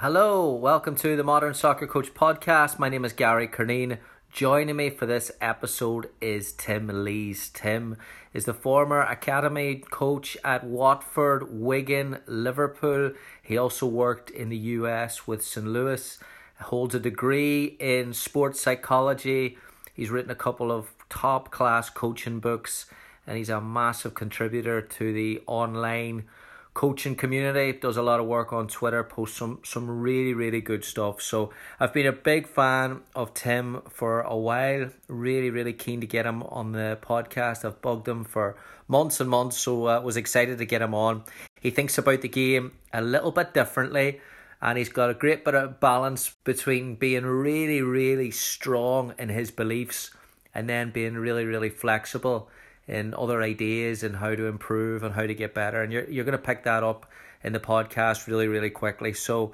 Hello, welcome to the Modern Soccer Coach podcast. My name is Gary Curneen. Joining me for this episode is Tim Lees. Tim is the former academy coach at Watford, Wigan, Liverpool. He also worked in the US with St. Louis, holds a degree in sports psychology. He's written a couple of top class coaching books, and he's a massive contributor to the online coaching community. Does a lot of work on twitter posts some some really really good stuff. So i've been a big fan of tim for a while. Really really keen to get him on the podcast. I've bugged him for months and months so i uh, was excited to get him on. He thinks about the game a little bit differently and he's got a great bit of balance between being really really strong in his beliefs and then being really really flexible in other ideas and how to improve and how to get better. And you're, you're going to pick that up in the podcast really, really quickly. So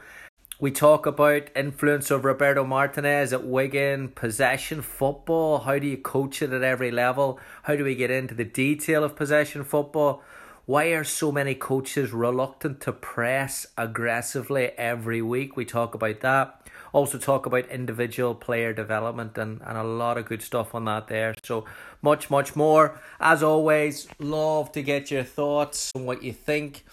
we talk about influence of Roberto Martinez at Wigan, possession football. How do you coach it at every level? How do we get into the detail of possession football? Why are so many coaches reluctant to press aggressively every week? We talk about that also talk about individual player development and, and a lot of good stuff on that there. So much, much more. As always, love to get your thoughts on what you think.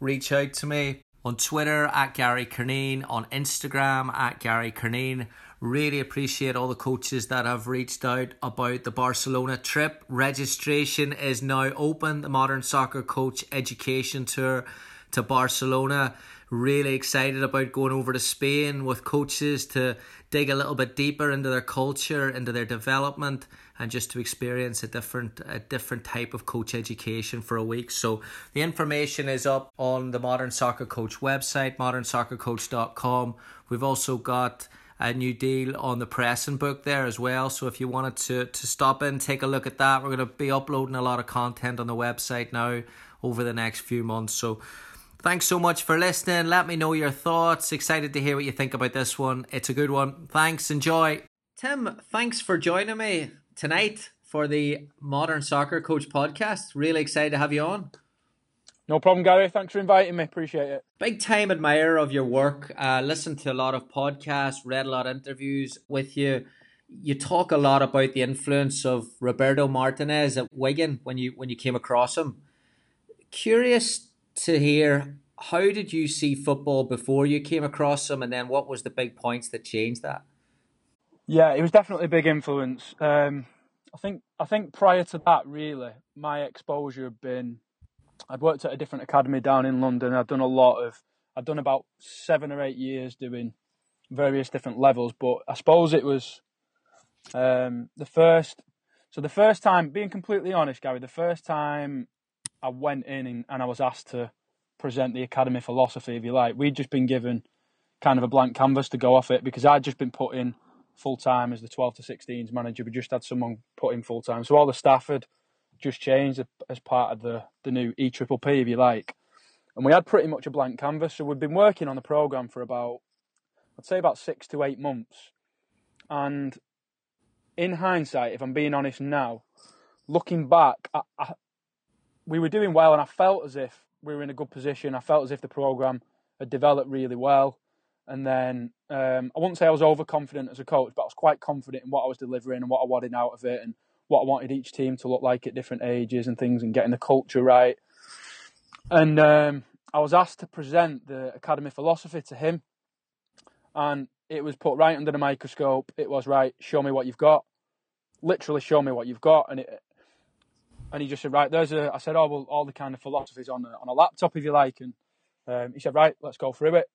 Reach out to me on Twitter at Gary Curneen, on Instagram at Gary Curneen. Really appreciate all the coaches that have reached out about the Barcelona trip. Registration is now open. The Modern Soccer Coach Education Tour to Barcelona really excited about going over to Spain with coaches to dig a little bit deeper into their culture, into their development, and just to experience a different a different type of coach education for a week. So the information is up on the Modern Soccer Coach website, modernsoccercoach.com. We've also got a new deal on the pressing book there as well. So if you wanted to to stop in, take a look at that. We're going to be uploading a lot of content on the website now over the next few months. So Thanks so much for listening. Let me know your thoughts. Excited to hear what you think about this one. It's a good one. Thanks. Enjoy. Tim, thanks for joining me tonight for the Modern Soccer Coach podcast. Really excited to have you on. No problem, Gary. Thanks for inviting me. Appreciate it. Big time admirer of your work. Uh, listened to a lot of podcasts, read a lot of interviews with you. You talk a lot about the influence of Roberto Martinez at Wigan when you when you came across him. Curious to hear how did you see football before you came across him, and then what was the big points that changed that? Yeah, it was definitely a big influence. Um, I think I think prior to that, really, my exposure had been. I'd worked at a different academy down in London. I'd done a lot of. I'd done about seven or eight years doing various different levels, but I suppose it was um, the first. So the first time, being completely honest, Gary, the first time I went in and, and I was asked to present the academy philosophy, if you like. We'd just been given kind of a blank canvas to go off it because I'd just been put in full time as the 12 to 16s manager. We just had someone put in full time. So all the staff had just changed as part of the, the new E Triple P, if you like. And we had pretty much a blank canvas. So we'd been working on the programme for about, I'd say about six to eight months. And in hindsight, if I'm being honest now, looking back, I, I, we were doing well, and I felt as if we were in a good position. I felt as if the program had developed really well. And then um, I wouldn't say I was overconfident as a coach, but I was quite confident in what I was delivering and what I wanted out of it and what I wanted each team to look like at different ages and things and getting the culture right. And um, I was asked to present the academy philosophy to him. And it was put right under the microscope. It was right, show me what you've got. Literally, show me what you've got. And it, and he just said, right, there's a. I said, oh well, all the kind of philosophies on a, on a laptop if you like, and um, he said, right, let's go through it.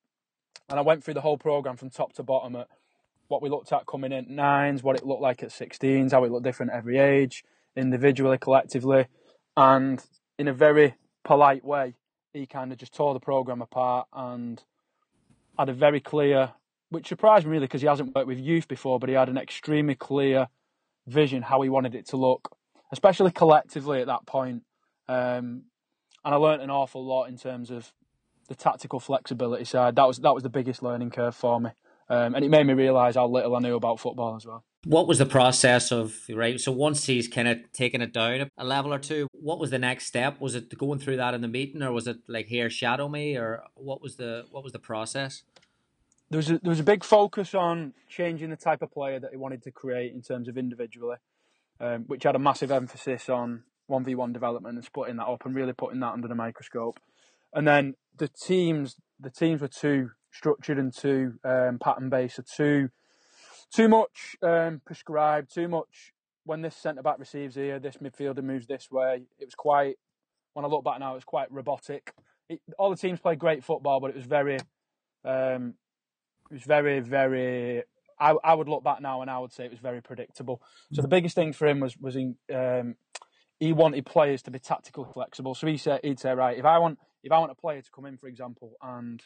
And I went through the whole program from top to bottom at what we looked at coming in nines, what it looked like at 16s, how it looked different every age, individually, collectively, and in a very polite way, he kind of just tore the program apart and had a very clear, which surprised me really because he hasn't worked with youth before, but he had an extremely clear vision how he wanted it to look, especially collectively at that point. Um, and I learned an awful lot in terms of the tactical flexibility side. That was that was the biggest learning curve for me, um, and it made me realise how little I knew about football as well. What was the process of right? So once he's kind of taken it down a level or two, what was the next step? Was it going through that in the meeting, or was it like here shadow me, or what was the what was the process? There was a, there was a big focus on changing the type of player that he wanted to create in terms of individually, um, which had a massive emphasis on one v one development and splitting that up and really putting that under the microscope. And then the teams the teams were too structured and too um, pattern based, so too too much um, prescribed, too much. When this centre back receives here, this midfielder moves this way. It was quite. When I look back now, it was quite robotic. It, all the teams played great football, but it was very, um, it was very, very. I, I would look back now and I would say it was very predictable. So the biggest thing for him was was in, um, he wanted players to be tactically flexible. So he said he'd say right if I want if I want a player to come in, for example, and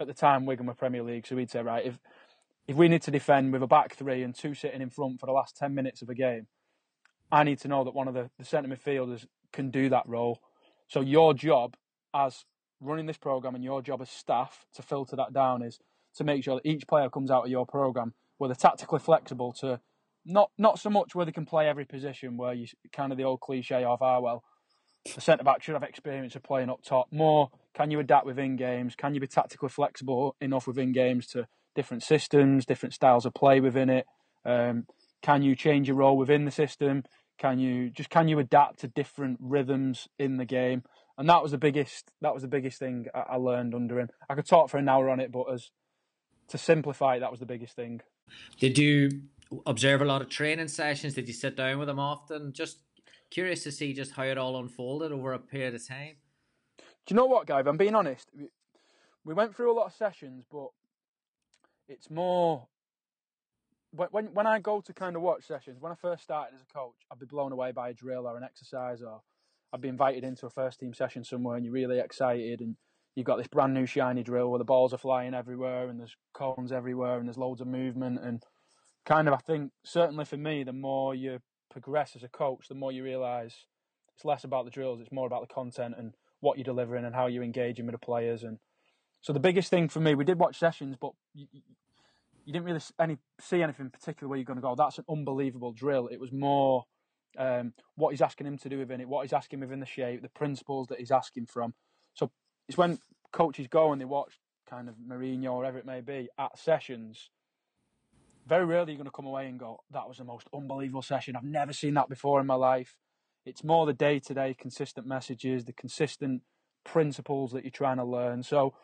at the time Wigan were Premier League, so he'd say right if if we need to defend with a back three and two sitting in front for the last 10 minutes of a game, I need to know that one of the, the centre midfielders can do that role. So your job as running this programme and your job as staff to filter that down is to make sure that each player comes out of your programme where they're tactically flexible to not not so much where they can play every position where you kind of the old cliche of ah well the centre back should have experience of playing up top. More can you adapt within games? Can you be tactically flexible enough within games to different systems, different styles of play within it? Um, can you change your role within the system? Can you just can you adapt to different rhythms in the game? And that was the biggest that was the biggest thing I, learned under him. I could talk for an hour on it, but as to simplify it, that was the biggest thing. Did you observe a lot of training sessions? Did you sit down with them often? Just curious to see just how it all unfolded over a period of time. Do you know what, guy? I'm being honest, we went through a lot of sessions, but it's more when when I go to kind of watch sessions. When I first started as a coach, I'd be blown away by a drill or an exercise, or I'd be invited into a first team session somewhere, and you're really excited, and you've got this brand new shiny drill where the balls are flying everywhere, and there's cones everywhere, and there's loads of movement, and kind of I think certainly for me, the more you progress as a coach, the more you realise it's less about the drills, it's more about the content and what you're delivering and how you're engaging with the players. And so the biggest thing for me, we did watch sessions, but you, you didn't really any see anything particular where you're going to go. That's an unbelievable drill. It was more um, what he's asking him to do within it, what he's asking within the shape, the principles that he's asking from. So it's when coaches go and they watch kind of Mourinho or whatever it may be at sessions. Very rarely you're going to come away and go, "That was the most unbelievable session. I've never seen that before in my life." It's more the day to day consistent messages, the consistent principles that you're trying to learn. So,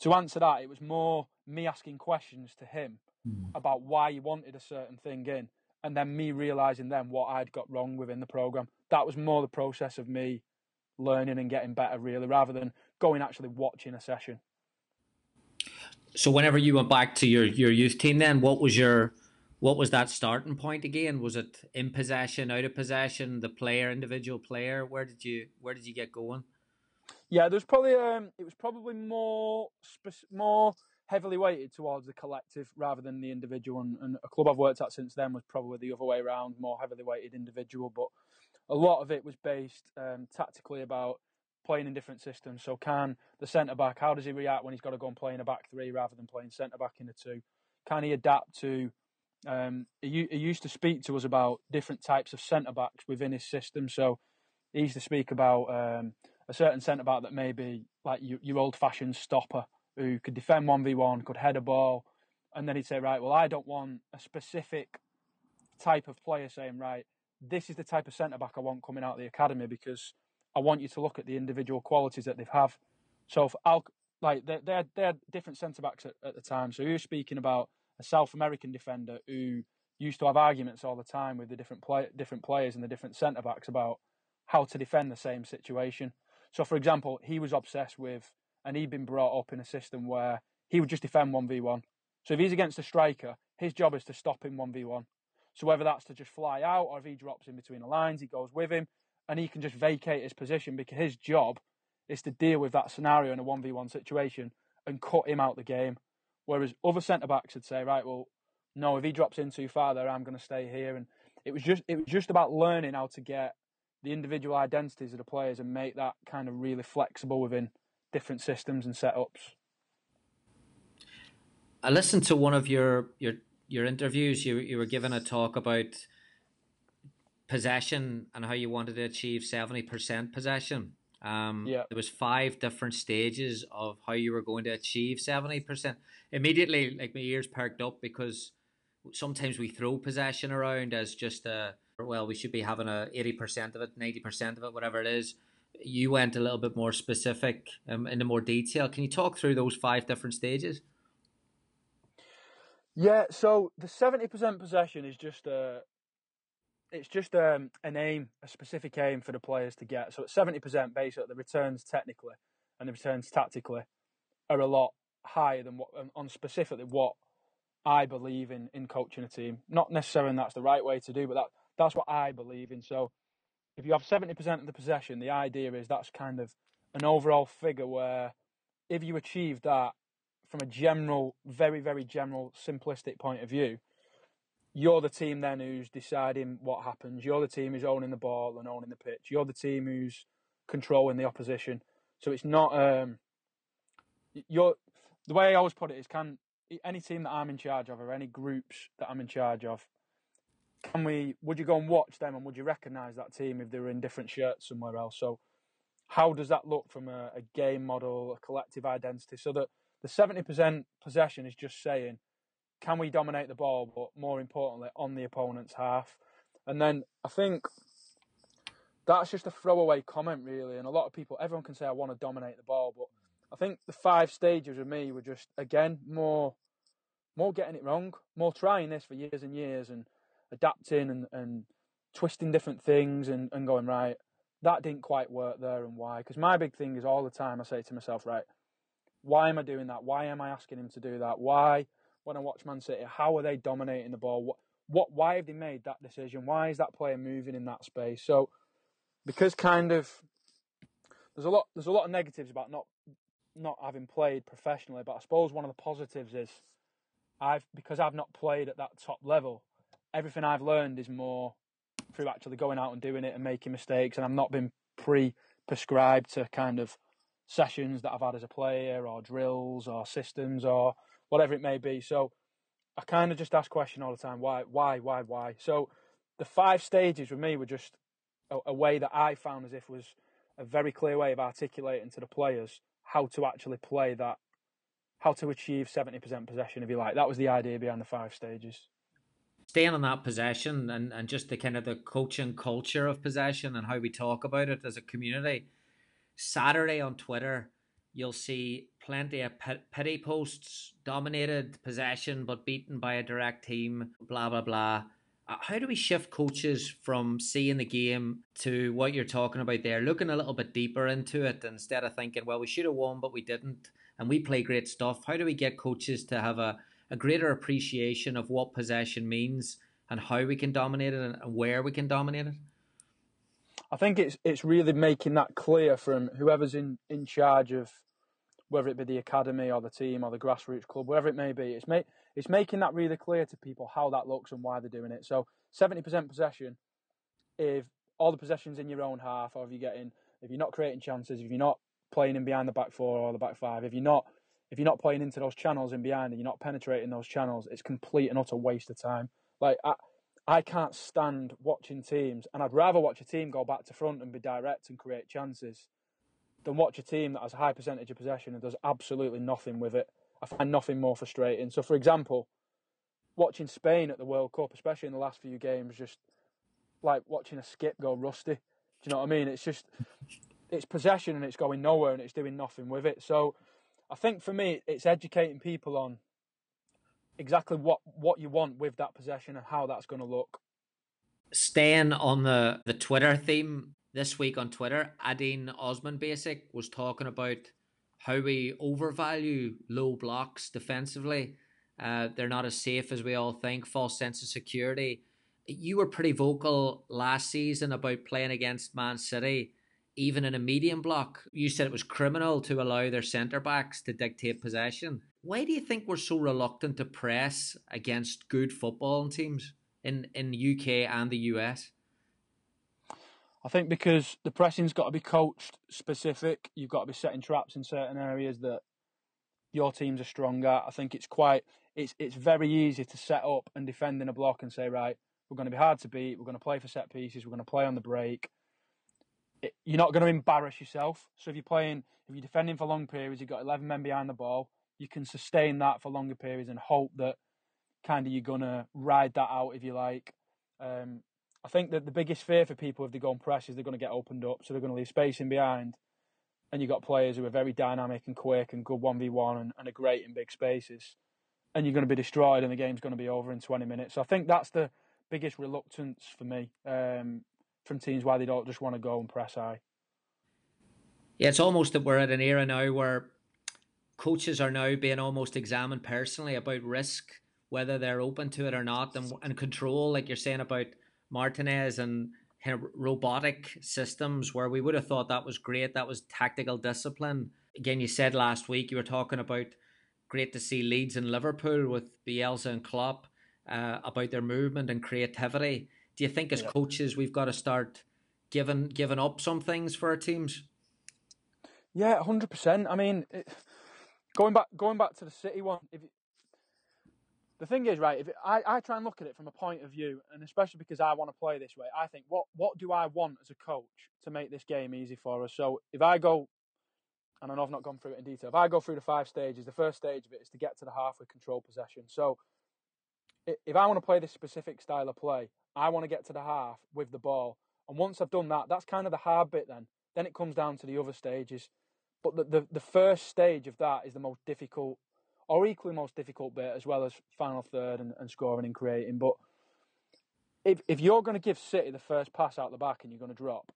to answer that, it was more me asking questions to him mm. about why he wanted a certain thing in, and then me realizing then what I'd got wrong within the program. That was more the process of me learning and getting better, really, rather than going actually watching a session. So, whenever you went back to your, your youth team, then what was your what was that starting point again? Was it in possession, out of possession, the player, individual player? Where did you where did you get going? Yeah, there's probably um, it was probably more more heavily weighted towards the collective rather than the individual. And, and, a club I've worked at since then was probably the other way around, more heavily weighted individual. But a lot of it was based um, tactically about playing in different systems. So can the centre back, how does he react when he's got to go and play in a back three rather than playing centre back in a two? Can he adapt to um, he, he, used to speak to us about different types of centre backs within his system. So he used to speak about um, a certain centre back that may be like your, your old fashioned stopper who could defend 1v1, could head a ball. And then he'd say, right, well, I don't want a specific type of player saying, right, this is the type of centre back I want coming out of the academy because I want you to look at the individual qualities that they have. So, Al- like they're, they're, they're different centre backs at, at the time. So was speaking about a South American defender who used to have arguments all the time with the different play, different players and the different centre backs about how to defend the same situation. So, for example, he was obsessed with, and he'd been brought up in a system where he would just defend one v one. So, if he's against a striker, his job is to stop him one v one. So, whether that's to just fly out or if he drops in between the lines, he goes with him, and he can just vacate his position because his job is to deal with that scenario in a one v one situation and cut him out the game. Whereas other centre backs would say, right, well, no, if he drops in too far there, I'm going to stay here. And it was just it was just about learning how to get the individual identities of the players and make that kind of really flexible within different systems and setups. I listened to one of your your your interviews. You you were given a talk about possession and how you wanted to achieve seventy percent possession. Um, yeah. There was five different stages of how you were going to achieve seventy percent. Immediately, like my ears perked up because sometimes we throw possession around as just a well, we should be having a eighty percent of it, ninety percent of it, whatever it is. You went a little bit more specific um, into more detail. Can you talk through those five different stages? Yeah, so the seventy percent possession is just a, it's just um, an aim, a specific aim for the players to get. So at seventy percent, basically, the returns technically and the returns tactically are a lot higher than what on specifically what I believe in in coaching a team. Not necessarily that's the right way to do, but that that's what I believe in. So if you have seventy percent of the possession, the idea is that's kind of an overall figure where if you achieve that from a general, very, very general, simplistic point of view, you're the team then who's deciding what happens. You're the team who's owning the ball and owning the pitch. You're the team who's controlling the opposition. So it's not um you're the way I always put it is can any team that I'm in charge of or any groups that I'm in charge of can we would you go and watch them and would you recognise that team if they were in different shirts somewhere else? So how does that look from a, a game model, a collective identity? So that the 70% possession is just saying, can we dominate the ball, but more importantly, on the opponent's half? And then I think that's just a throwaway comment, really. And a lot of people, everyone can say, I want to dominate the ball, but I think the five stages of me were just, again, more more getting it wrong, more trying this for years and years and adapting and, and twisting different things and, and going, right, that didn't quite work there and why. Because my big thing is all the time I say to myself, right, why am I doing that? Why am I asking him to do that? Why, when I watch Man City, how are they dominating the ball? What, what, why have they made that decision? Why is that player moving in that space? So, because kind of there's a lot, there's a lot of negatives about not, not having played professionally, but I suppose one of the positives is I've because I've not played at that top level. Everything I've learned is more through actually going out and doing it and making mistakes, and I've not been pre-prescribed to kind of sessions that I've had as a player or drills or systems or whatever it may be. So I kind of just ask question all the time, why, why, why, why? So the five stages with me were just a, a way that I found as if was a very clear way of articulating to the players how to actually play that, how to achieve 70% possession, if you like. That was the idea behind the five stages. Staying on that possession and, and just the kind of the coaching culture of possession and how we talk about it as a community Saturday on Twitter, you'll see plenty of pity posts, dominated possession but beaten by a direct team, blah, blah, blah. Uh, how do we shift coaches from seeing the game to what you're talking about there, looking a little bit deeper into it instead of thinking, well, we should have won, but we didn't, and we play great stuff? How do we get coaches to have a, a greater appreciation of what possession means and how we can dominate it and where we can dominate it? I think it's it's really making that clear from whoever's in, in charge of whether it be the academy or the team or the grassroots club, wherever it may be. It's make, it's making that really clear to people how that looks and why they're doing it. So seventy percent possession, if all the possessions in your own half, or if you're getting if you're not creating chances, if you're not playing in behind the back four or the back five, if you're not if you're not playing into those channels in behind and you're not penetrating those channels, it's complete and utter waste of time. Like I, I can't stand watching teams, and I'd rather watch a team go back to front and be direct and create chances than watch a team that has a high percentage of possession and does absolutely nothing with it. I find nothing more frustrating. So, for example, watching Spain at the World Cup, especially in the last few games, just like watching a skip go rusty. Do you know what I mean? It's just it's possession and it's going nowhere and it's doing nothing with it. So, I think for me, it's educating people on exactly what what you want with that possession and how that's going to look. Staying on the the Twitter theme this week on Twitter, Adine Osman Basic was talking about how we overvalue low blocks defensively. Uh, they're not as safe as we all think. False sense of security. You were pretty vocal last season about playing against Man City even in a medium block. You said it was criminal to allow their centre backs to dictate possession. Why do you think we're so reluctant to press against good footballing teams in, in the UK and the US? I think because the pressing's got to be coached specific. You've got to be setting traps in certain areas that your teams are strong at. I think it's quite it's it's very easy to set up and defend in a block and say right, we're going to be hard to beat. We're going to play for set pieces. We're going to play on the break. It, you're not going to embarrass yourself. So if you're playing, if you're defending for long periods, you've got 11 men behind the ball. You can sustain that for longer periods and hope that kind of you're going to ride that out if you like. Um, I think that the biggest fear for people if they go on press is they're going to get opened up, so they're going to leave space in behind. And you've got players who are very dynamic and quick and good 1v1 and, and are great in big spaces. And you're going to be destroyed and the game's going to be over in 20 minutes. So I think that's the biggest reluctance for me um, from teams why they don't just want to go and press high. Yeah, it's almost that we're at an era now where coaches are now being almost examined personally about risk, whether they're open to it or not, and, and control, like you're saying about – Martinez and robotic systems where we would have thought that was great. That was tactical discipline. Again, you said last week you were talking about great to see Leeds and Liverpool with Bielsa and Klopp uh, about their movement and creativity. Do you think as yeah. coaches we've got to start giving giving up some things for our teams? Yeah, hundred percent. I mean, it, going back going back to the City one, if the thing is, right, if it, I, I try and look at it from a point of view, and especially because I want to play this way, I think, what, what do I want as a coach to make this game easy for us? So if I go, and I know I've not gone through it in detail, if I go through the five stages, the first stage of it is to get to the half with control possession. So if I want to play this specific style of play, I want to get to the half with the ball. And once I've done that, that's kind of the hard bit then. Then it comes down to the other stages. But the, the, the first stage of that is the most difficult or equally most difficult bit, as well as final third and, and scoring and creating. But if if you're going to give City the first pass out the back and you're going to drop,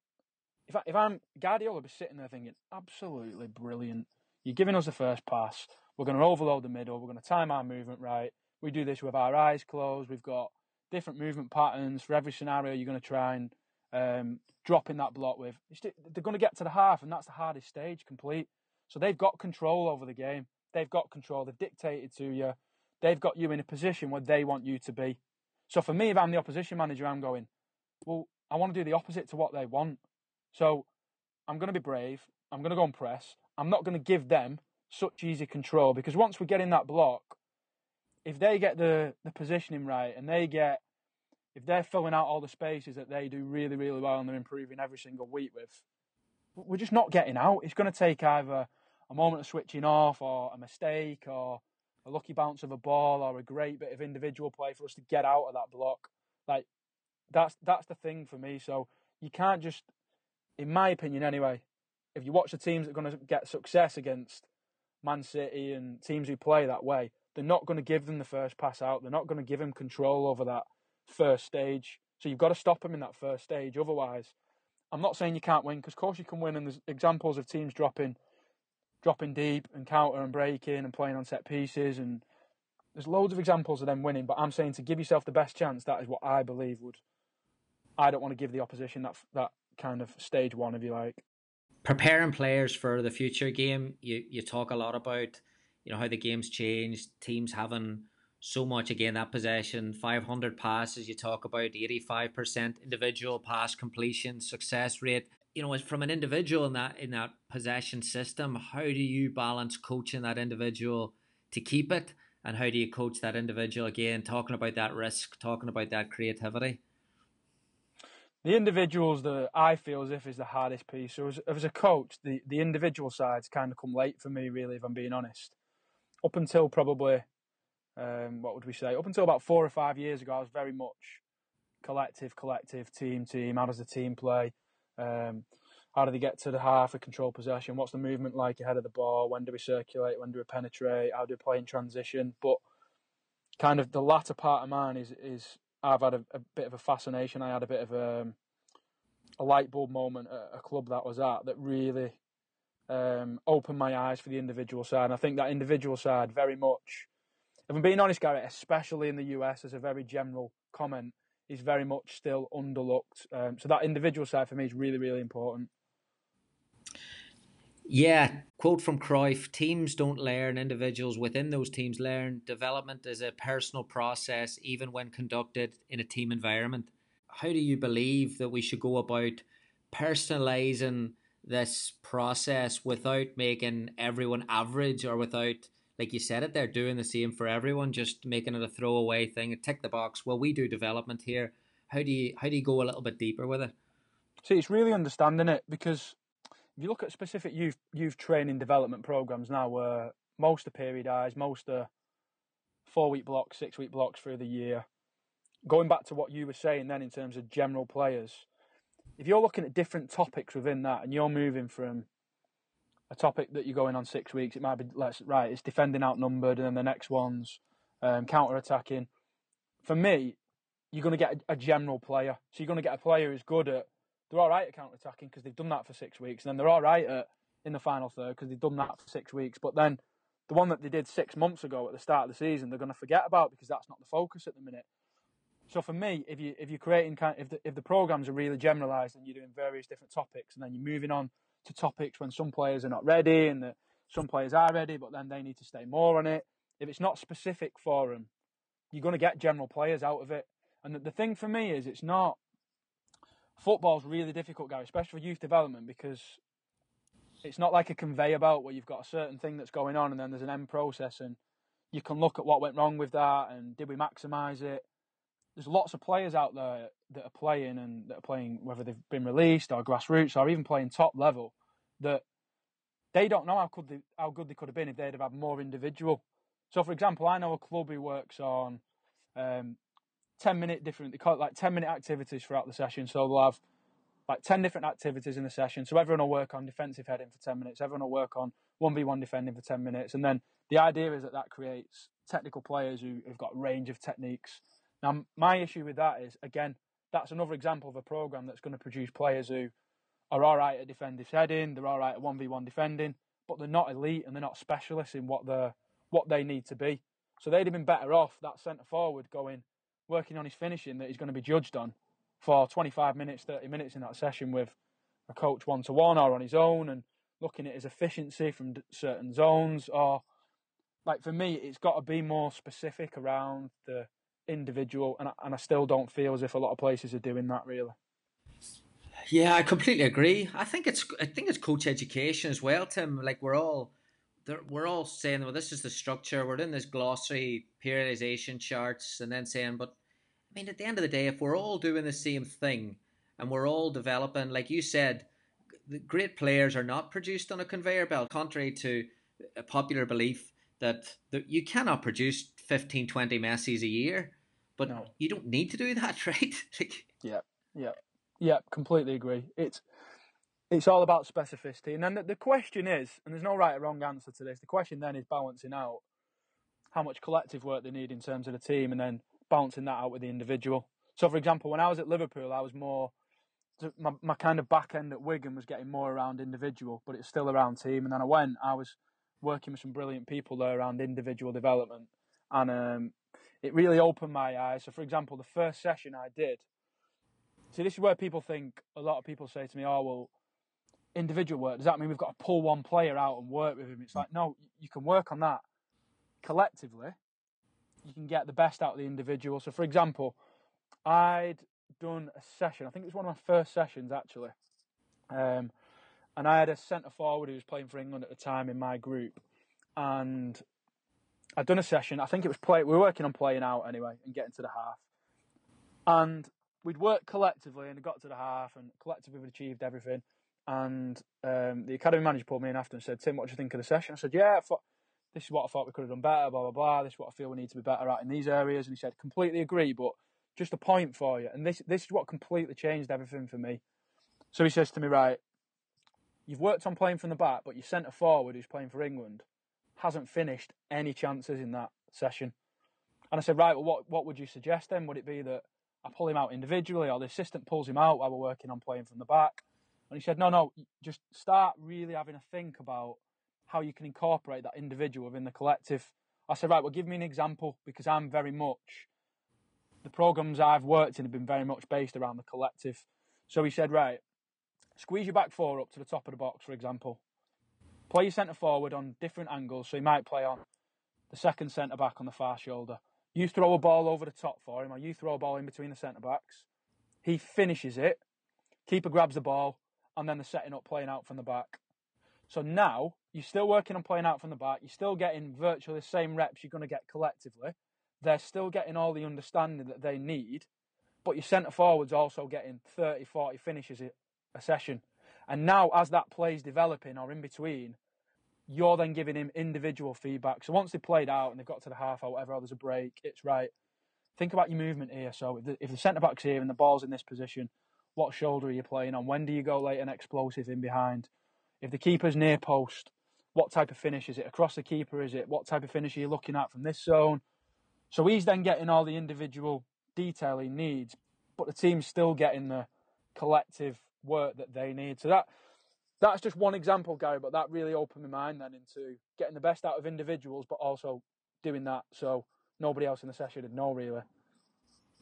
if I, if I'm Guardiola, be sitting there thinking, absolutely brilliant. You're giving us the first pass. We're going to overload the middle. We're going to time our movement right. We do this with our eyes closed. We've got different movement patterns for every scenario. You're going to try and um, drop in that block with. They're going to get to the half, and that's the hardest stage complete. So they've got control over the game. They've got control. They've dictated to you. They've got you in a position where they want you to be. So for me, if I'm the opposition manager, I'm going, well, I want to do the opposite to what they want. So I'm going to be brave. I'm going to go and press. I'm not going to give them such easy control because once we get in that block, if they get the, the positioning right and they get, if they're filling out all the spaces that they do really, really well and they're improving every single week with, we're just not getting out. It's going to take either a moment of switching off or a mistake or a lucky bounce of a ball or a great bit of individual play for us to get out of that block. Like that's that's the thing for me. So you can't just, in my opinion anyway, if you watch the teams that are going to get success against Man City and teams who play that way, they're not going to give them the first pass out. They're not going to give them control over that first stage. So you've got to stop them in that first stage. Otherwise, I'm not saying you can't win because, of course, you can win. And there's examples of teams dropping dropping deep and counter and breaking and playing on set pieces and there's loads of examples of them winning. But I'm saying to give yourself the best chance, that is what I believe would. I don't want to give the opposition that that kind of stage one, if you like. Preparing players for the future game, you you talk a lot about, you know, how the game's changed, teams having so much again that possession 500 passes you talk about 85% individual pass completion success rate you know, as from an individual in that in that possession system, how do you balance coaching that individual to keep it, and how do you coach that individual again? Talking about that risk, talking about that creativity. The individuals that I feel as if is the hardest piece. So as, as a coach, the the individual sides kind of come late for me, really, if I'm being honest. Up until probably, um, what would we say? Up until about four or five years ago, I was very much collective, collective, team, team. How does the team play? Um, how do they get to the half of control possession? What's the movement like ahead of the ball? When do we circulate? When do we penetrate? How do we play in transition? But kind of the latter part of mine is is I've had a, a bit of a fascination. I had a bit of a, um, a light bulb moment at a club that was at that really um, opened my eyes for the individual side. And I think that individual side very much, if I'm being honest, Garrett, especially in the US, is a very general comment, is very much still underlooked. Um, so that individual side for me is really, really important. Yeah, quote from Cruyff teams don't learn, individuals within those teams learn. Development is a personal process, even when conducted in a team environment. How do you believe that we should go about personalizing this process without making everyone average or without, like you said it, they're doing the same for everyone, just making it a throwaway thing, tick the box. Well, we do development here. How do you how do you go a little bit deeper with it? See, it's really understanding it because if you look at specific youth youth training development programs now, where most are periodised, most are four week blocks, six week blocks through the year. Going back to what you were saying then in terms of general players, if you're looking at different topics within that and you're moving from a topic that you're going on six weeks, it might be let's right, it's defending outnumbered, and then the next one's um, counter attacking. For me, you're going to get a, a general player. So you're going to get a player who's good at they're all right at counter attacking because they've done that for six weeks, and then they're all right at in the final third because they've done that for six weeks. But then the one that they did six months ago at the start of the season, they're going to forget about because that's not the focus at the minute. So for me, if you if you're creating kind if the if the programs are really generalised and you're doing various different topics, and then you're moving on to topics when some players are not ready and that some players are ready, but then they need to stay more on it. If it's not specific for them, you're going to get general players out of it. And the, the thing for me is, it's not football's really difficult, guys, especially for youth development, because it's not like a conveyor belt where you've got a certain thing that's going on and then there's an end process and you can look at what went wrong with that and did we maximise it. There's lots of players out there that are playing and that are playing whether they've been released or grassroots or even playing top level that they don't know how could they, how good they could have been if they'd have had more individual. So, for example, I know a club who works on um, 10 minute different, they call it like 10 minute activities throughout the session. So they'll have like 10 different activities in the session. So everyone will work on defensive heading for 10 minutes, everyone will work on 1v1 defending for 10 minutes. And then the idea is that that creates technical players who have got a range of techniques. Now, my issue with that is, again, that's another example of a program that's going to produce players who are all right at defensive heading, they're all right at 1v1 defending, but they're not elite and they're not specialists in what, they what they need to be. So they'd have been better off, that centre forward, going, working on his finishing that he's going to be judged on for 25 minutes, 30 minutes in that session with a coach one to one or on his own and looking at his efficiency from certain zones or like for me it's got to be more specific around the individual and I, and I still don't feel as if a lot of places are doing that really. Yeah i completely agree. I think it's i think it's coach education as well tim. Like we're all we're all saying well this is the structure. We're in this glossary periodization charts and then saying but I mean, at the end of the day, if we're all doing the same thing and we're all developing, like you said, the great players are not produced on a conveyor belt, contrary to a popular belief that the, you cannot produce 15, 20 Messis a year. But no. you don't need to do that, right? like, yeah, yeah, yeah, completely agree. It's it's all about specificity. And then the, the question is, and there's no right or wrong answer to this, the question then is balancing out how much collective work they need in terms of the team and then balancing that out with the individual. So, for example, when I was at Liverpool, I was more my, my kind of back end at Wigan was getting more around individual, but it's still around team. And then I went, I was working with some brilliant people there around individual development, and um, it really opened my eyes. So, for example, the first session I did. See, this is where people think a lot of people say to me, "Oh, well, individual work does that mean we've got to pull one player out and work with him?" It's like, no, you can work on that collectively you can get the best out of the individual. So, for example, I'd done a session. I think it was one of my first sessions actually, um, and I had a centre forward who was playing for England at the time in my group, and I'd done a session. I think it was play. We were working on playing out anyway and getting to the half, and we'd worked collectively and got to the half, and collectively we'd achieved everything. And um, the academy manager pulled me in after and said, "Tim, what do you think of the session?" I said, "Yeah, I thought, this is what I thought we could have done better, blah, blah, blah. This is what I feel we need to be better at in these areas. And he said, completely agree, but just a point for you. And this, this is what completely changed everything for me. So he says to me, right, you've worked on playing from the back, but your centre forward who's playing for England hasn't finished any chances in that session. And I said, right, well, what, what would you suggest then? Would it be that I pull him out individually or the assistant pulls him out while we're working on playing from the back? And he said, no, no, just start really having a think about how you can incorporate that individual within the collective. I said, right, well, give me an example because I'm very much, the programs I've worked in have been very much based around the collective. So he said, right, squeeze your back four up to the top of the box, for example. Play your centre forward on different angles, so he might play on the second centre back on the far shoulder. You throw a ball over the top for him, or you throw a ball in between the centre backs. He finishes it. Keeper grabs the ball, and then they're setting up playing out from the back. So now you're still working on playing out from the back. You're still getting virtually the same reps you're going to get collectively. They're still getting all the understanding that they need, but your centre forwards also getting 30, 40 finishes a session. And now, as that play's developing or in between, you're then giving him individual feedback. So once they played out and they've got to the half or whatever, or there's a break, it's right. Think about your movement here. So if the, if the centre back's here and the ball's in this position, what shoulder are you playing on? When do you go late and explosive in behind? If the keeper's near post, what type of finish is it? Across the keeper, is it? What type of finish are you looking at from this zone? So he's then getting all the individual detail he needs, but the team's still getting the collective work that they need. So that that's just one example, Gary, but that really opened my mind then into getting the best out of individuals, but also doing that so nobody else in the session would know really.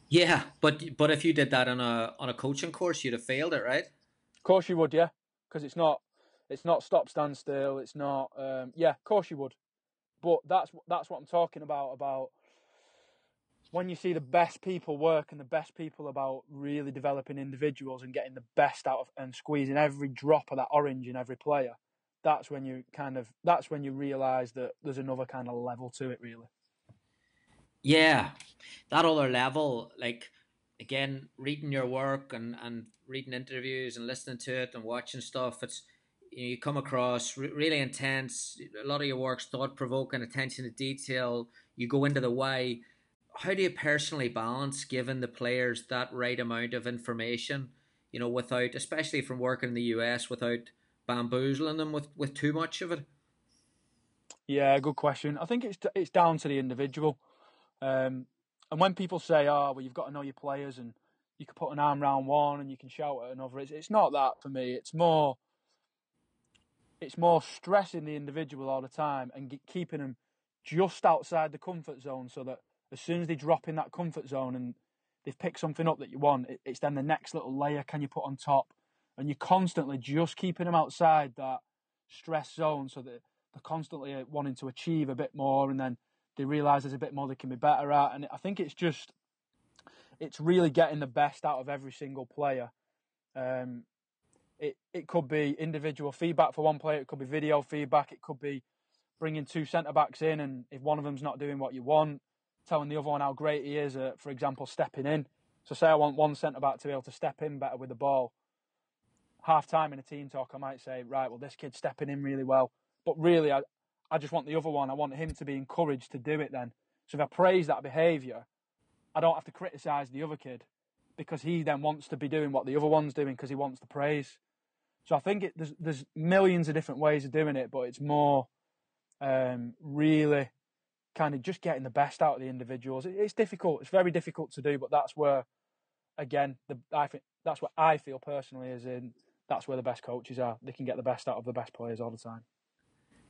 Yeah, but but if you did that on a on a coaching course, you'd have failed it, right? Of course you would, yeah, because it's not it's not stop stand still. It's not um, yeah, of course you would, but that's that's what I'm talking about about when you see the best people work and the best people about really developing individuals and getting the best out of and squeezing every drop of that orange in every player. That's when you kind of that's when you realise that there's another kind of level to it, really. Yeah, that other level, like again, reading your work and and reading interviews and listening to it and watching stuff. It's you, know, you come across re- really intense. A lot of your work's thought provoking, attention to detail. You go into the why. How do you personally balance giving the players that right amount of information? You know, without, especially from working in the US, without bamboozling them with, with too much of it. Yeah, good question. I think it's it's down to the individual. Um, and when people say, "Oh, well, you've got to know your players," and you can put an arm round one and you can shout at another, it's it's not that for me. It's more it's more stressing the individual all the time and keeping them just outside the comfort zone, so that as soon as they drop in that comfort zone and they've picked something up that you want, it's then the next little layer can you put on top, and you're constantly just keeping them outside that stress zone, so that they're constantly wanting to achieve a bit more, and then they realise there's a bit more they can be better at. And I think it's just, it's really getting the best out of every single player. Um, it it could be individual feedback for one player. It could be video feedback. It could be bringing two centre backs in, and if one of them's not doing what you want, telling the other one how great he is. At, for example, stepping in. So say I want one centre back to be able to step in better with the ball. Half time in a team talk, I might say, right, well, this kid's stepping in really well, but really, I, I just want the other one. I want him to be encouraged to do it then. So if I praise that behaviour, I don't have to criticise the other kid because he then wants to be doing what the other one's doing because he wants the praise. So I think it, there's there's millions of different ways of doing it, but it's more um, really kind of just getting the best out of the individuals. It's difficult. It's very difficult to do, but that's where, again, the I think that's what I feel personally is in. That's where the best coaches are. They can get the best out of the best players all the time.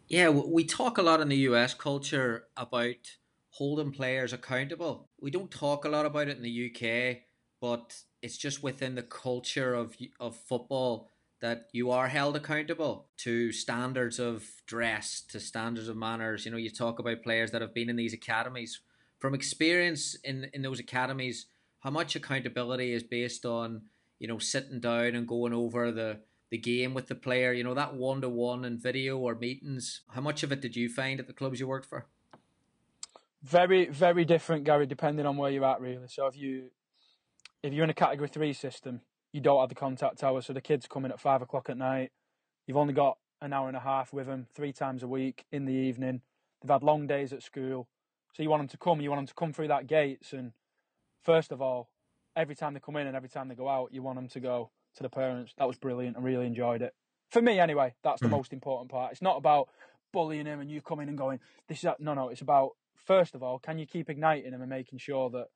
Yeah, we talk a lot in the US culture about holding players accountable. We don't talk a lot about it in the UK, but it's just within the culture of of football that you are held accountable to standards of dress, to standards of manners. You know, you talk about players that have been in these academies. From experience in in those academies, how much accountability is based on, you know, sitting down and going over the the game with the player, you know, that one to one and video or meetings. How much of it did you find at the clubs you worked for? Very, very different, Gary, depending on where you're at, really. So if you if you're in a category three system, you don't have the contact hours, so the kids come in at five o'clock at night. You've only got an hour and a half with them three times a week in the evening. They've had long days at school, so you want them to come. You want them to come through that gates, and first of all, every time they come in and every time they go out, you want them to go to the parents. That was brilliant. I really enjoyed it. For me, anyway, that's the mm. most important part. It's not about bullying him and you coming and going, this is that. No, no, it's about, first of all, can you keep igniting them and making sure that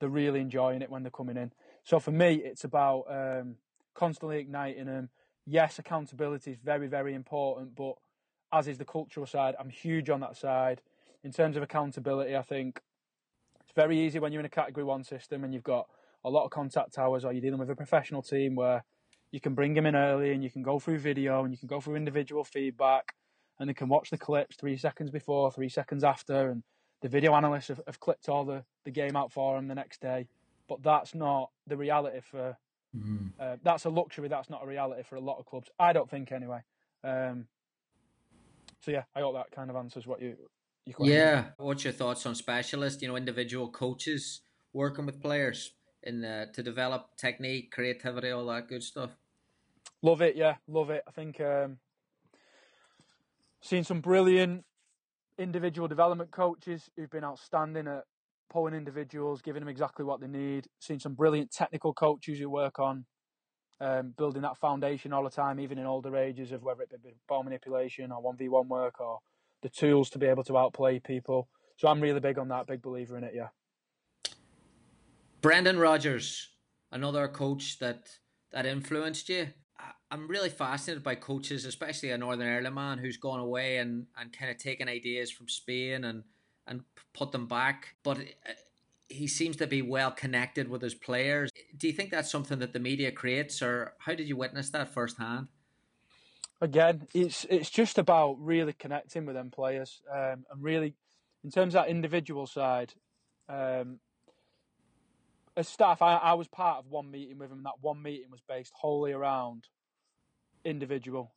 they're really enjoying it when they're coming in? So for me, it's about um, constantly igniting them. Yes, accountability is very, very important, but as is the cultural side, I'm huge on that side. In terms of accountability, I think it's very easy when you're in a category one system and you've got a lot of contact hours or you're dealing with a professional team where you can bring them in early and you can go through video and you can go through individual feedback and they can watch the clips three seconds before, three seconds after, and the video analysts have, have clipped all the, the game out for them the next day. But that's not the reality for. Mm. Uh, that's a luxury. That's not a reality for a lot of clubs. I don't think anyway. Um, so yeah, I hope that kind of answers what you. you yeah. What's your thoughts on specialists? You know, individual coaches working with players in uh, to develop technique, creativity, all that good stuff. Love it. Yeah, love it. I think um, seen some brilliant individual development coaches who've been outstanding at pulling individuals, giving them exactly what they need. Seen some brilliant technical coaches who work on um, building that foundation all the time, even in older ages, of whether it be ball manipulation or one v one work or the tools to be able to outplay people. So I'm really big on that. Big believer in it. Yeah. Brendan Rodgers, another coach that that influenced you. I'm really fascinated by coaches, especially a Northern Ireland man who's gone away and, and kind of taken ideas from Spain and and put them back. But uh, he seems to be well connected with his players. Do you think that's something that the media creates, or how did you witness that firsthand? Again, it's it's just about really connecting with them players, um, and really, in terms of that individual side, um, as staff, I, I was part of one meeting with him, and that one meeting was based wholly around individual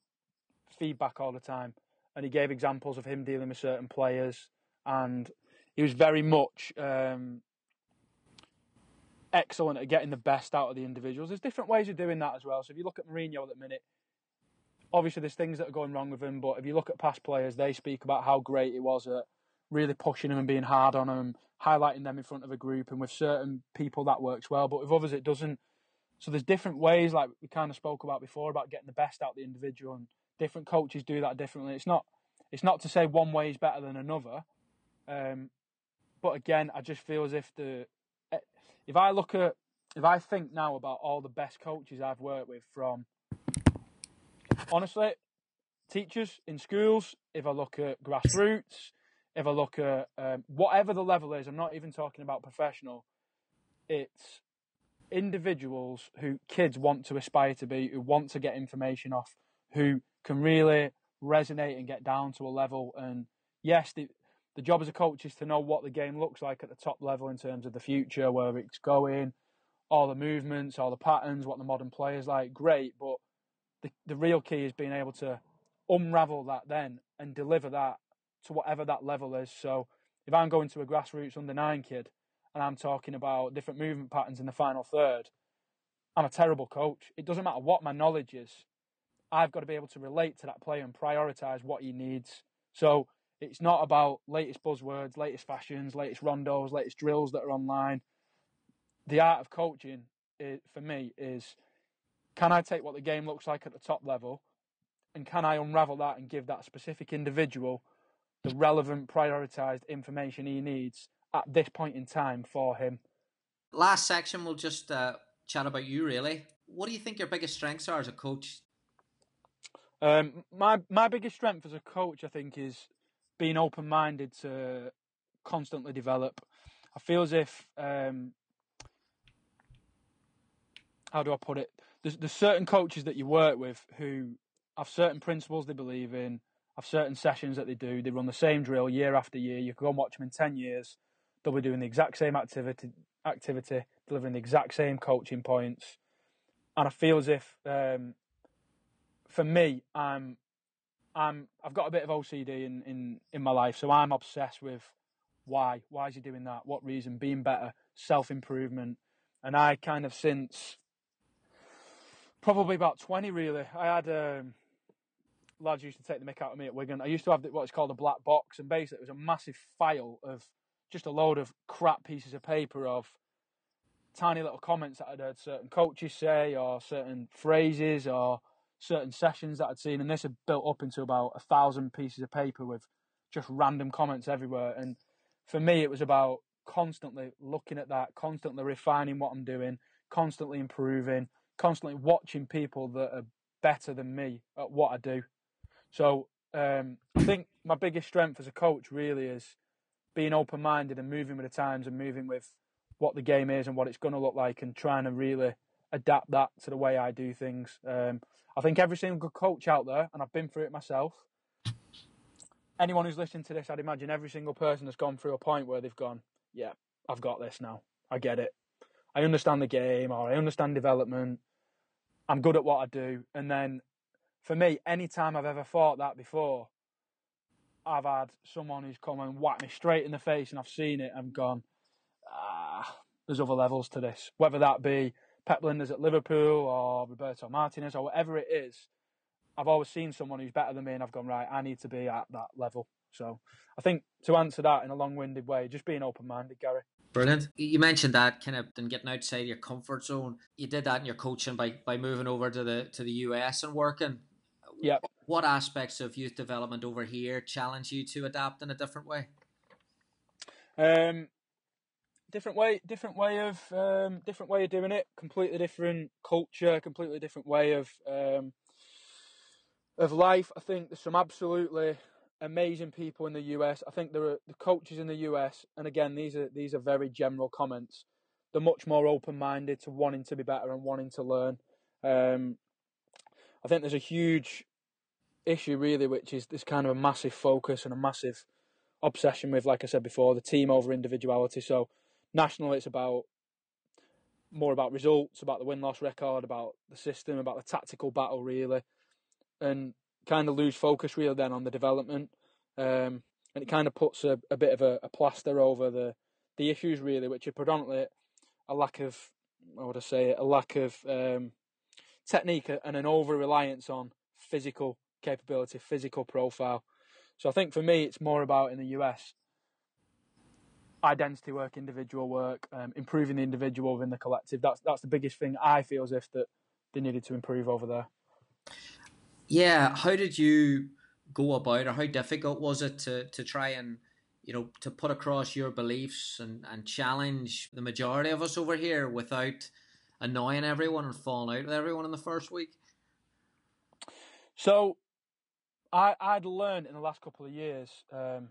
feedback all the time. And he gave examples of him dealing with certain players, and he was very much um, excellent at getting the best out of the individuals. There's different ways of doing that as well. So if you look at Mourinho at the minute, obviously there's things that are going wrong with him, but if you look at past players, they speak about how great it was at really pushing them and being hard on them, highlighting them in front of a group, and with certain people that works well, but with others it doesn't. So there's different ways, like we kind of spoke about before, about getting the best out of the individual, and different coaches do that differently. It's not, it's not to say one way is better than another, um, but again, I just feel as if the, if I look at, if I think now about all the best coaches I've worked with from, honestly, teachers in schools. If I look at grassroots, if I look at um, whatever the level is, I'm not even talking about professional. It's individuals who kids want to aspire to be, who want to get information off, who can really resonate and get down to a level. And yes, the, the job as a coach is to know what the game looks like at the top level in terms of the future, where it's going, all the movements, all the patterns, what the modern players like. Great, but the the real key is being able to unravel that then and deliver that to whatever that level is. So if I'm going to a grassroots under nine kid and I'm talking about different movement patterns in the final third, I'm a terrible coach. It doesn't matter what my knowledge is. I've got to be able to relate to that player and prioritize what he needs. So it's not about latest buzzwords, latest fashions, latest rondos, latest drills that are online. The art of coaching, is, for me, is can I take what the game looks like at the top level and can I unravel that and give that specific individual the relevant, prioritized information he needs at this point in time for him. Last section, we'll just uh, chat about you. Really, what do you think your biggest strengths are as a coach? Um, my my biggest strength as a coach, I think, is being open minded to constantly develop. I feel as if um, how do I put it? There's, there's certain coaches that you work with who have certain principles they believe in, have certain sessions that they do. They run the same drill year after year. You can go and watch them in 10 years. They'll be doing the exact same activity, activity delivering the exact same coaching points. And I feel as if, um, for me, I'm, I'm, I've got a bit of OCD in, in, in my life. So I'm obsessed with why. Why is he doing that? What reason? Being better, self improvement. And I kind of since probably about 20 really, I had, um, lads used to take the mick out of me at Wigan. I used to have what's called a black box, and basically it was a massive file of just a load of crap pieces of paper of tiny little comments that I'd heard certain coaches say, or certain phrases, or certain sessions that I'd seen, and this had built up into about a thousand pieces of paper with just random comments everywhere. And for me, it was about constantly looking at that, constantly refining what I'm doing, constantly improving, constantly watching people that are better than me at what I do. So um, I think my biggest strength as a coach really is being open minded and moving with the times and moving with what the game is and what it's going to look like and trying to really adapt that to the way I do things. Um, I think every single coach out there, and I've been through it myself, anyone who's listening to this, I'd imagine every single person has gone through a point where they've gone, yeah, I've got this now. I get it. I understand the game or I understand development. I'm good at what I do. And then for me, any time I've ever thought that before, I've had someone who's come and whacked me straight in the face and I've seen it and gone, ah, there's other levels to this. Whether that be Pep Lijnders at Liverpool or Roberto Martinez or whatever it is, I've always seen someone who's better than me and I've gone, right, I need to be at that level. So I think to answer that in a long winded way, just being open minded, Gary. Brilliant. You mentioned that kind of and getting outside your comfort zone. You did that in your coaching by, by moving over to the to the US and working. Yeah. What aspects of youth development over here challenge you to adapt in a different way? Um, different way, different way of um, different way of doing it. Completely different culture, completely different way of um, of life. I think there's some absolutely amazing people in the US. I think there are the coaches in the US, and again, these are these are very general comments. They're much more open minded to wanting to be better and wanting to learn. Um, I think there's a huge issue really, which is this kind of a massive focus and a massive obsession with, like I said before, the team over individuality. So national, it's about more about results, about the win loss record, about the system, about the tactical battle, really, and kind of lose focus really then on the development. Um, and it kind of puts a, a bit of a, a, plaster over the the issues really, which are predominantly a lack of, how would say a lack of um, technique and an over reliance on physical capability, physical profile. So I think for me, it's more about in the US identity work, individual work, um, improving the individual within the collective. That's that's the biggest thing I feel as if that they needed to improve over there. Yeah, how did you go about, or how difficult was it to to try and you know to put across your beliefs and and challenge the majority of us over here without annoying everyone and falling out with everyone in the first week? So, I I'd learned in the last couple of years. Um,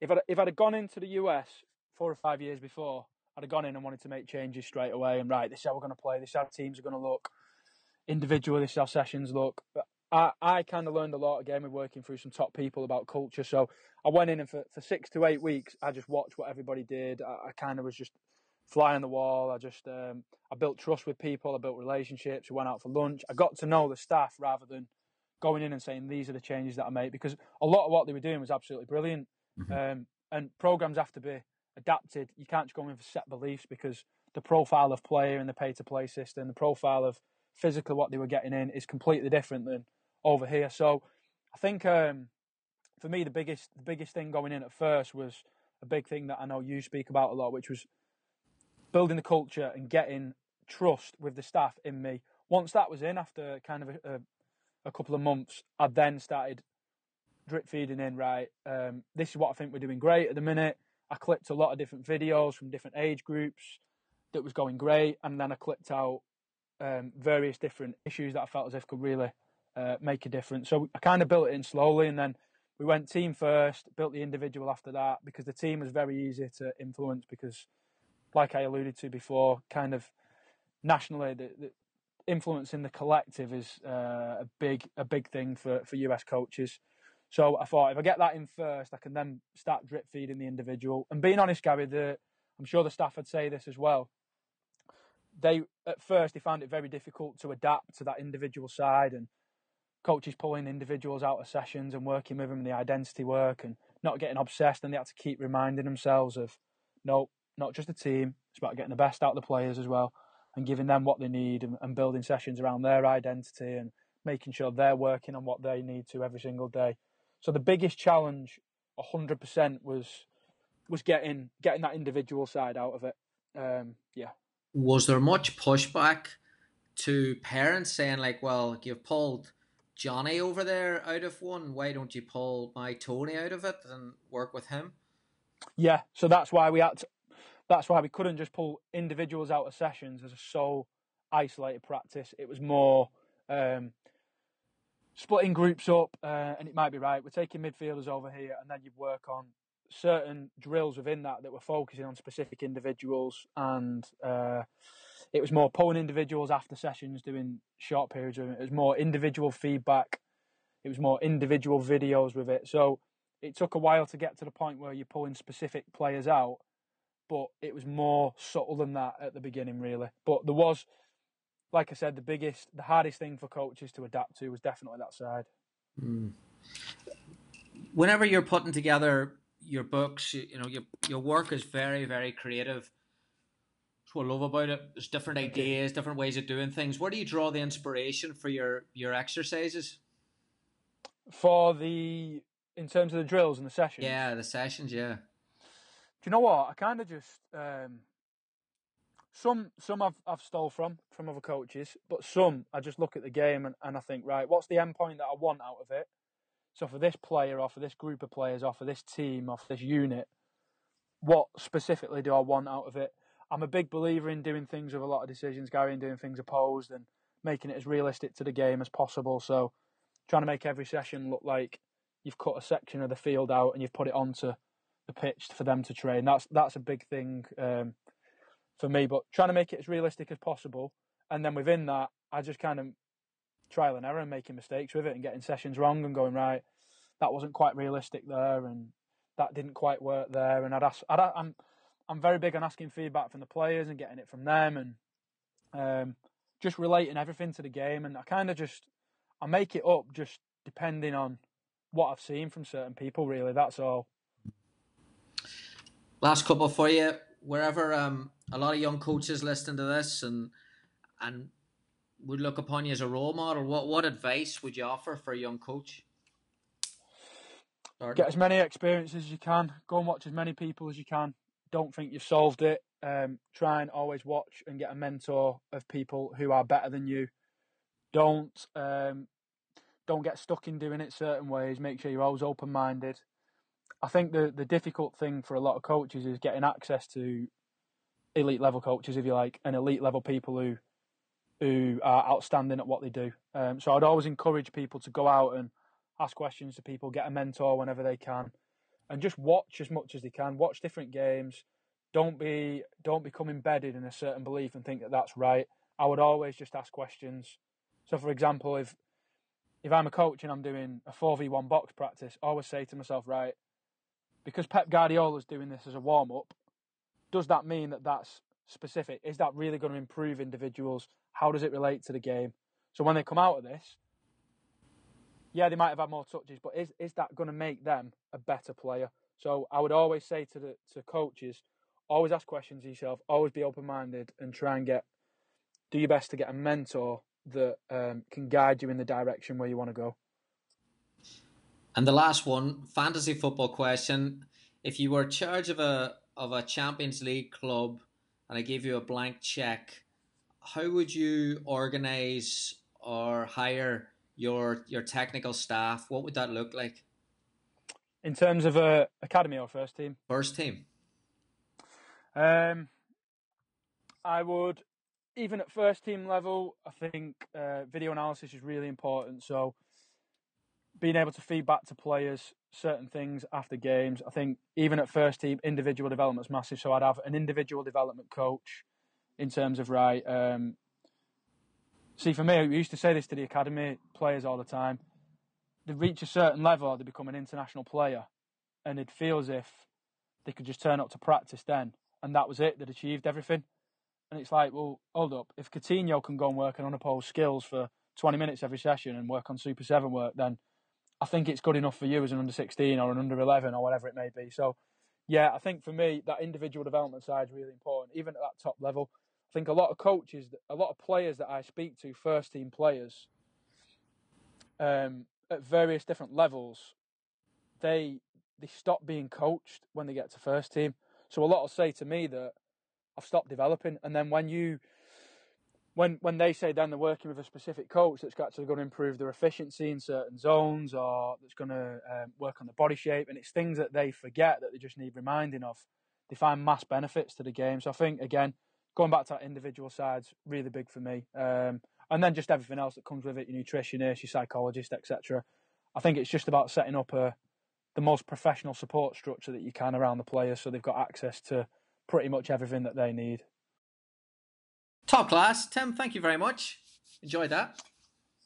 if I if I'd have gone into the US four or five years before, I'd have gone in and wanted to make changes straight away and right, this is how we're going to play, this is how teams are going to look, individually, this is how sessions look. But I, I kind of learned a lot again with working through some top people about culture. So I went in and for, for six to eight weeks, I just watched what everybody did. I, I kind of was just fly on the wall. I just um, I built trust with people. I built relationships. We went out for lunch. I got to know the staff rather than going in and saying these are the changes that I made because a lot of what they were doing was absolutely brilliant. Mm-hmm. Um, and programs have to be adapted. You can't just go in for set beliefs because the profile of player in the pay to play system, the profile of physically what they were getting in is completely different than over here. So I think um, for me the biggest the biggest thing going in at first was a big thing that I know you speak about a lot, which was building the culture and getting trust with the staff in me. Once that was in, after kind of a, a, a couple of months, I then started drip feeding in. Right, um, this is what I think we're doing great at the minute. I clipped a lot of different videos from different age groups that was going great, and then I clipped out um, various different issues that I felt as if could really uh, make a difference. So I kind of built it in slowly, and then we went team first, built the individual after that because the team was very easy to influence because, like I alluded to before, kind of nationally the, the influencing the collective is uh, a big a big thing for for US coaches. So I thought if I get that in first, I can then start drip feeding the individual. And being honest, Gary, the I'm sure the staff would say this as well they at first they found it very difficult to adapt to that individual side and coaches pulling individuals out of sessions and working with them the identity work and not getting obsessed and they had to keep reminding themselves of no not just the team it's about getting the best out of the players as well and giving them what they need and, and building sessions around their identity and making sure they're working on what they need to every single day so the biggest challenge 100% was was getting getting that individual side out of it um, yeah was there much pushback to parents saying like, "Well, you've pulled Johnny over there out of one. Why don't you pull my Tony out of it and work with him?" Yeah, so that's why we had. To, that's why we couldn't just pull individuals out of sessions as a sole isolated practice. It was more um, splitting groups up, uh, and it might be right. We're taking midfielders over here, and then you work on certain drills within that that were focusing on specific individuals, and uh, it was more pulling individuals after sessions, doing short periods of it. It was more individual feedback. It was more individual videos with it. So it took a while to get to the point where you're pulling specific players out, but it was more subtle than that at the beginning, really. But there was, like I said, the biggest, the hardest thing for coaches to adapt to was definitely that side. Mm. Whenever you're putting together your books, you, you know, your your work is very, very creative. That's what I love about it. There's different ideas, different ways of doing things. Where do you draw the inspiration for your your exercises? For the in terms of the drills and the sessions. Yeah, the sessions. Yeah. Do you know what? I kind of just um, some some I've I've stole from from other coaches, but some I just look at the game and, and I think right, what's the end point that I want out of it? So for this player or for this group of players or for this team or for this unit, what specifically do I want out of it? I'm a big believer in doing things with a lot of decisions, Gary, and doing things opposed and making it as realistic to the game as possible. So trying to make every session look like you've cut a section of the field out and you've put it onto the pitch for them to train. That's that's a big thing um, for me. But trying to make it as realistic as possible, and then within that, I just kind of trial and error and making mistakes with it and getting sessions wrong and going right. That wasn't quite realistic there, and that didn't quite work there. And I'd ask, I'd, I'm I'm very big on asking feedback from the players and getting it from them, and um, just relating everything to the game. And I kind of just I make it up just depending on what I've seen from certain people. Really, that's all. Last couple for you. Wherever um, a lot of young coaches listening to this and and would look upon you as a role model, what what advice would you offer for a young coach? Get as many experiences as you can. Go and watch as many people as you can. Don't think you've solved it. Um, try and always watch and get a mentor of people who are better than you. Don't um, don't get stuck in doing it certain ways. Make sure you're always open minded. I think the the difficult thing for a lot of coaches is getting access to elite level coaches, if you like, and elite level people who who are outstanding at what they do. Um, so I'd always encourage people to go out and ask questions to people, get a mentor whenever they can, and just watch as much as they can. Watch different games. Don't be don't become embedded in a certain belief and think that that's right. I would always just ask questions. So, for example, if if I'm a coach and I'm doing a four v one box practice, I always say to myself, right, because Pep Guardiola's doing this as a warm up, does that mean that that's specific? Is that really going to improve individuals? How does it relate to the game? So when they come out of this, yeah, they might have had more touches, but is is that going to make them a better player? So I would always say to the to coaches, always ask questions yourself, always be open minded, and try and get do your best to get a mentor that um, can guide you in the direction where you want to go. And the last one, fantasy football question. If you were in charge of a of a Champions League club and I gave you a blank check, how would you organize or hire your your technical staff? What would that look like? In terms of a academy or first team? First team. Um, I would even at first team level. I think uh, video analysis is really important. So being able to feed back to players certain things after games. I think even at first team, individual development's massive. So I'd have an individual development coach in terms of right. Um, see, for me, we used to say this to the academy players all the time. They reach a certain level, they become an international player, and it feels if they could just turn up to practice then, and that was it. They'd achieved everything. And it's like, well, hold up. If Coutinho can go and work on unopposed skills for 20 minutes every session and work on Super 7 work, then I think it's good enough for you as an under 16 or an under 11 or whatever it may be. So, yeah, I think for me, that individual development side is really important, even at that top level. I think a lot of coaches, a lot of players that I speak to, first team players, um, at various different levels, they they stop being coached when they get to first team. So a lot will say to me that I've stopped developing, and then when you when when they say then they're working with a specific coach that's actually going to improve their efficiency in certain zones or that's going to um, work on the body shape, and it's things that they forget that they just need reminding of. They find mass benefits to the game. So I think again, going back to that individual side's really big for me. Um, and then just everything else that comes with it, your nutritionist, your psychologist, etc. I think it's just about setting up a the most professional support structure that you can around the players, so they've got access to pretty much everything that they need. Top class. Tim, thank you very much. Enjoyed that.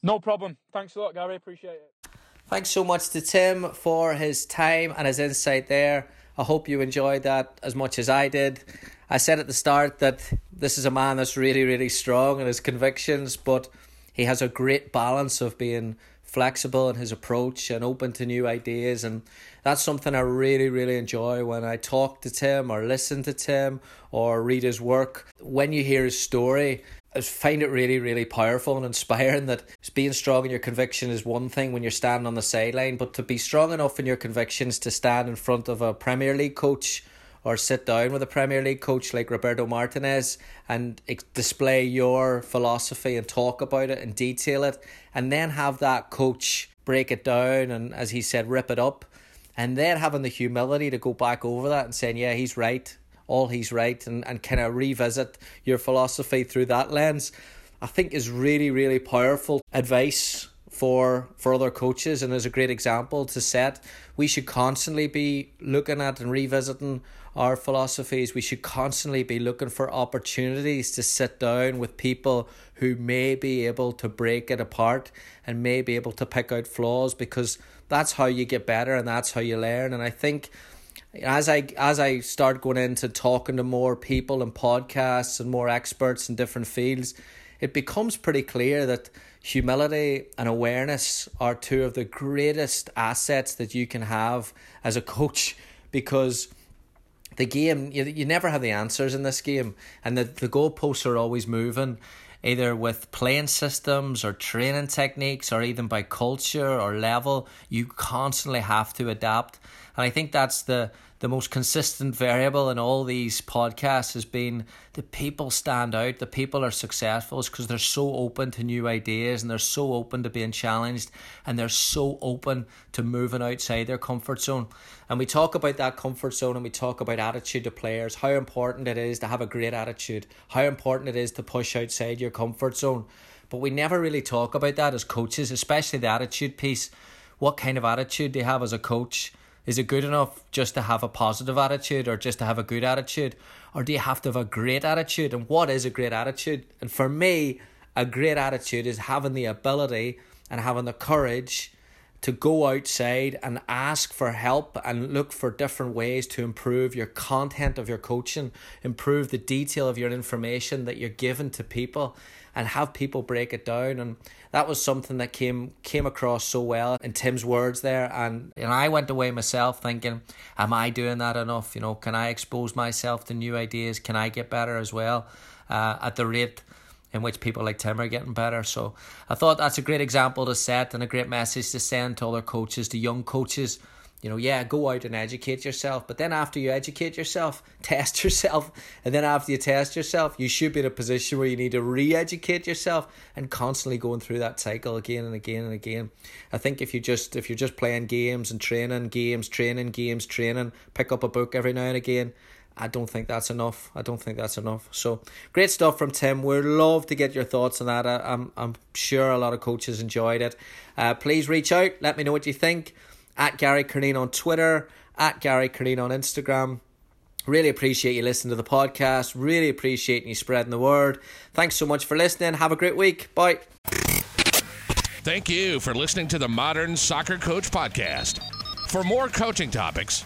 No problem. Thanks a lot, Gary. Appreciate it. Thanks so much to Tim for his time and his insight there. I hope you enjoyed that as much as I did. I said at the start that this is a man that's really, really strong in his convictions, but he has a great balance of being flexible in his approach and open to new ideas. And that's something I really, really enjoy when I talk to Tim or listen to Tim or read his work. When you hear his story, I find it really, really powerful and inspiring that being strong in your conviction is one thing when you're standing on the sideline, but to be strong enough in your convictions to stand in front of a Premier League coach or sit down with a Premier League coach like Roberto Martinez and display your philosophy and talk about it and detail it, and then have that coach break it down and, as he said, rip it up, and then having the humility to go back over that and saying, yeah, he's right all he's right and, and kind of revisit your philosophy through that lens, I think is really, really powerful advice for for other coaches and is a great example to set. We should constantly be looking at and revisiting our philosophy is We should constantly be looking for opportunities to sit down with people who may be able to break it apart and may be able to pick out flaws because that's how you get better and that's how you learn. And I think as I as I start going into talking to more people and podcasts and more experts in different fields, it becomes pretty clear that humility and awareness are two of the greatest assets that you can have as a coach because the game you, you never have the answers in this game. And the, the goalposts are always moving either with playing systems or training techniques or even by culture or level. You constantly have to adapt. And i think that's the the most consistent variable in all these podcasts has been the people stand out, the people are successful because they're so open to new ideas and they're so open to being challenged and they're so open to moving outside their comfort zone. And we talk about that comfort zone and we talk about attitude to players, how important it is to have a great attitude, how important it is to push outside your comfort zone. But we never really talk about that as coaches, especially the attitude piece. What kind of attitude do you have as a coach? Is it good enough just to have a positive attitude or just to have a good attitude? Or do you have to have a great attitude? And what is a great attitude? And for me, a great attitude is having the ability and having the courage to go outside and ask for help and look for different ways to improve your content of your coaching, improve the detail of your information that you're giving to people and have people break it down. And that was something that came came across so well in Tim's words there. And and I went away myself thinking am I doing that enough? You know can I expose myself to new ideas? Can I get better as well uh, at the rate in which people like Tim are getting better. So I thought that's a great example to set and a great message to send to other coaches, to young coaches you know, yeah, go out and educate yourself. But then after you educate yourself, test yourself. And then after you test yourself, you should be in a position where you need to re educate yourself and constantly going through that cycle again and again and again. I think if you just if you're just playing games and training games, training games, training, pick up a book every now and again. I don't think that's enough. I don't think that's enough. So great stuff from Tim. We'd love to get your thoughts on that. I, I'm I'm sure a lot of coaches enjoyed it. Uh, please reach out. Let me know what you think at Gary Curneen on Twitter, at Gary Curneen on Instagram. Really appreciate you listening to the podcast. Really appreciate you spreading the word. Thanks so much for listening. Have a great week. Bye. Thank you for listening to the Modern Soccer Coach Podcast. For more coaching topics,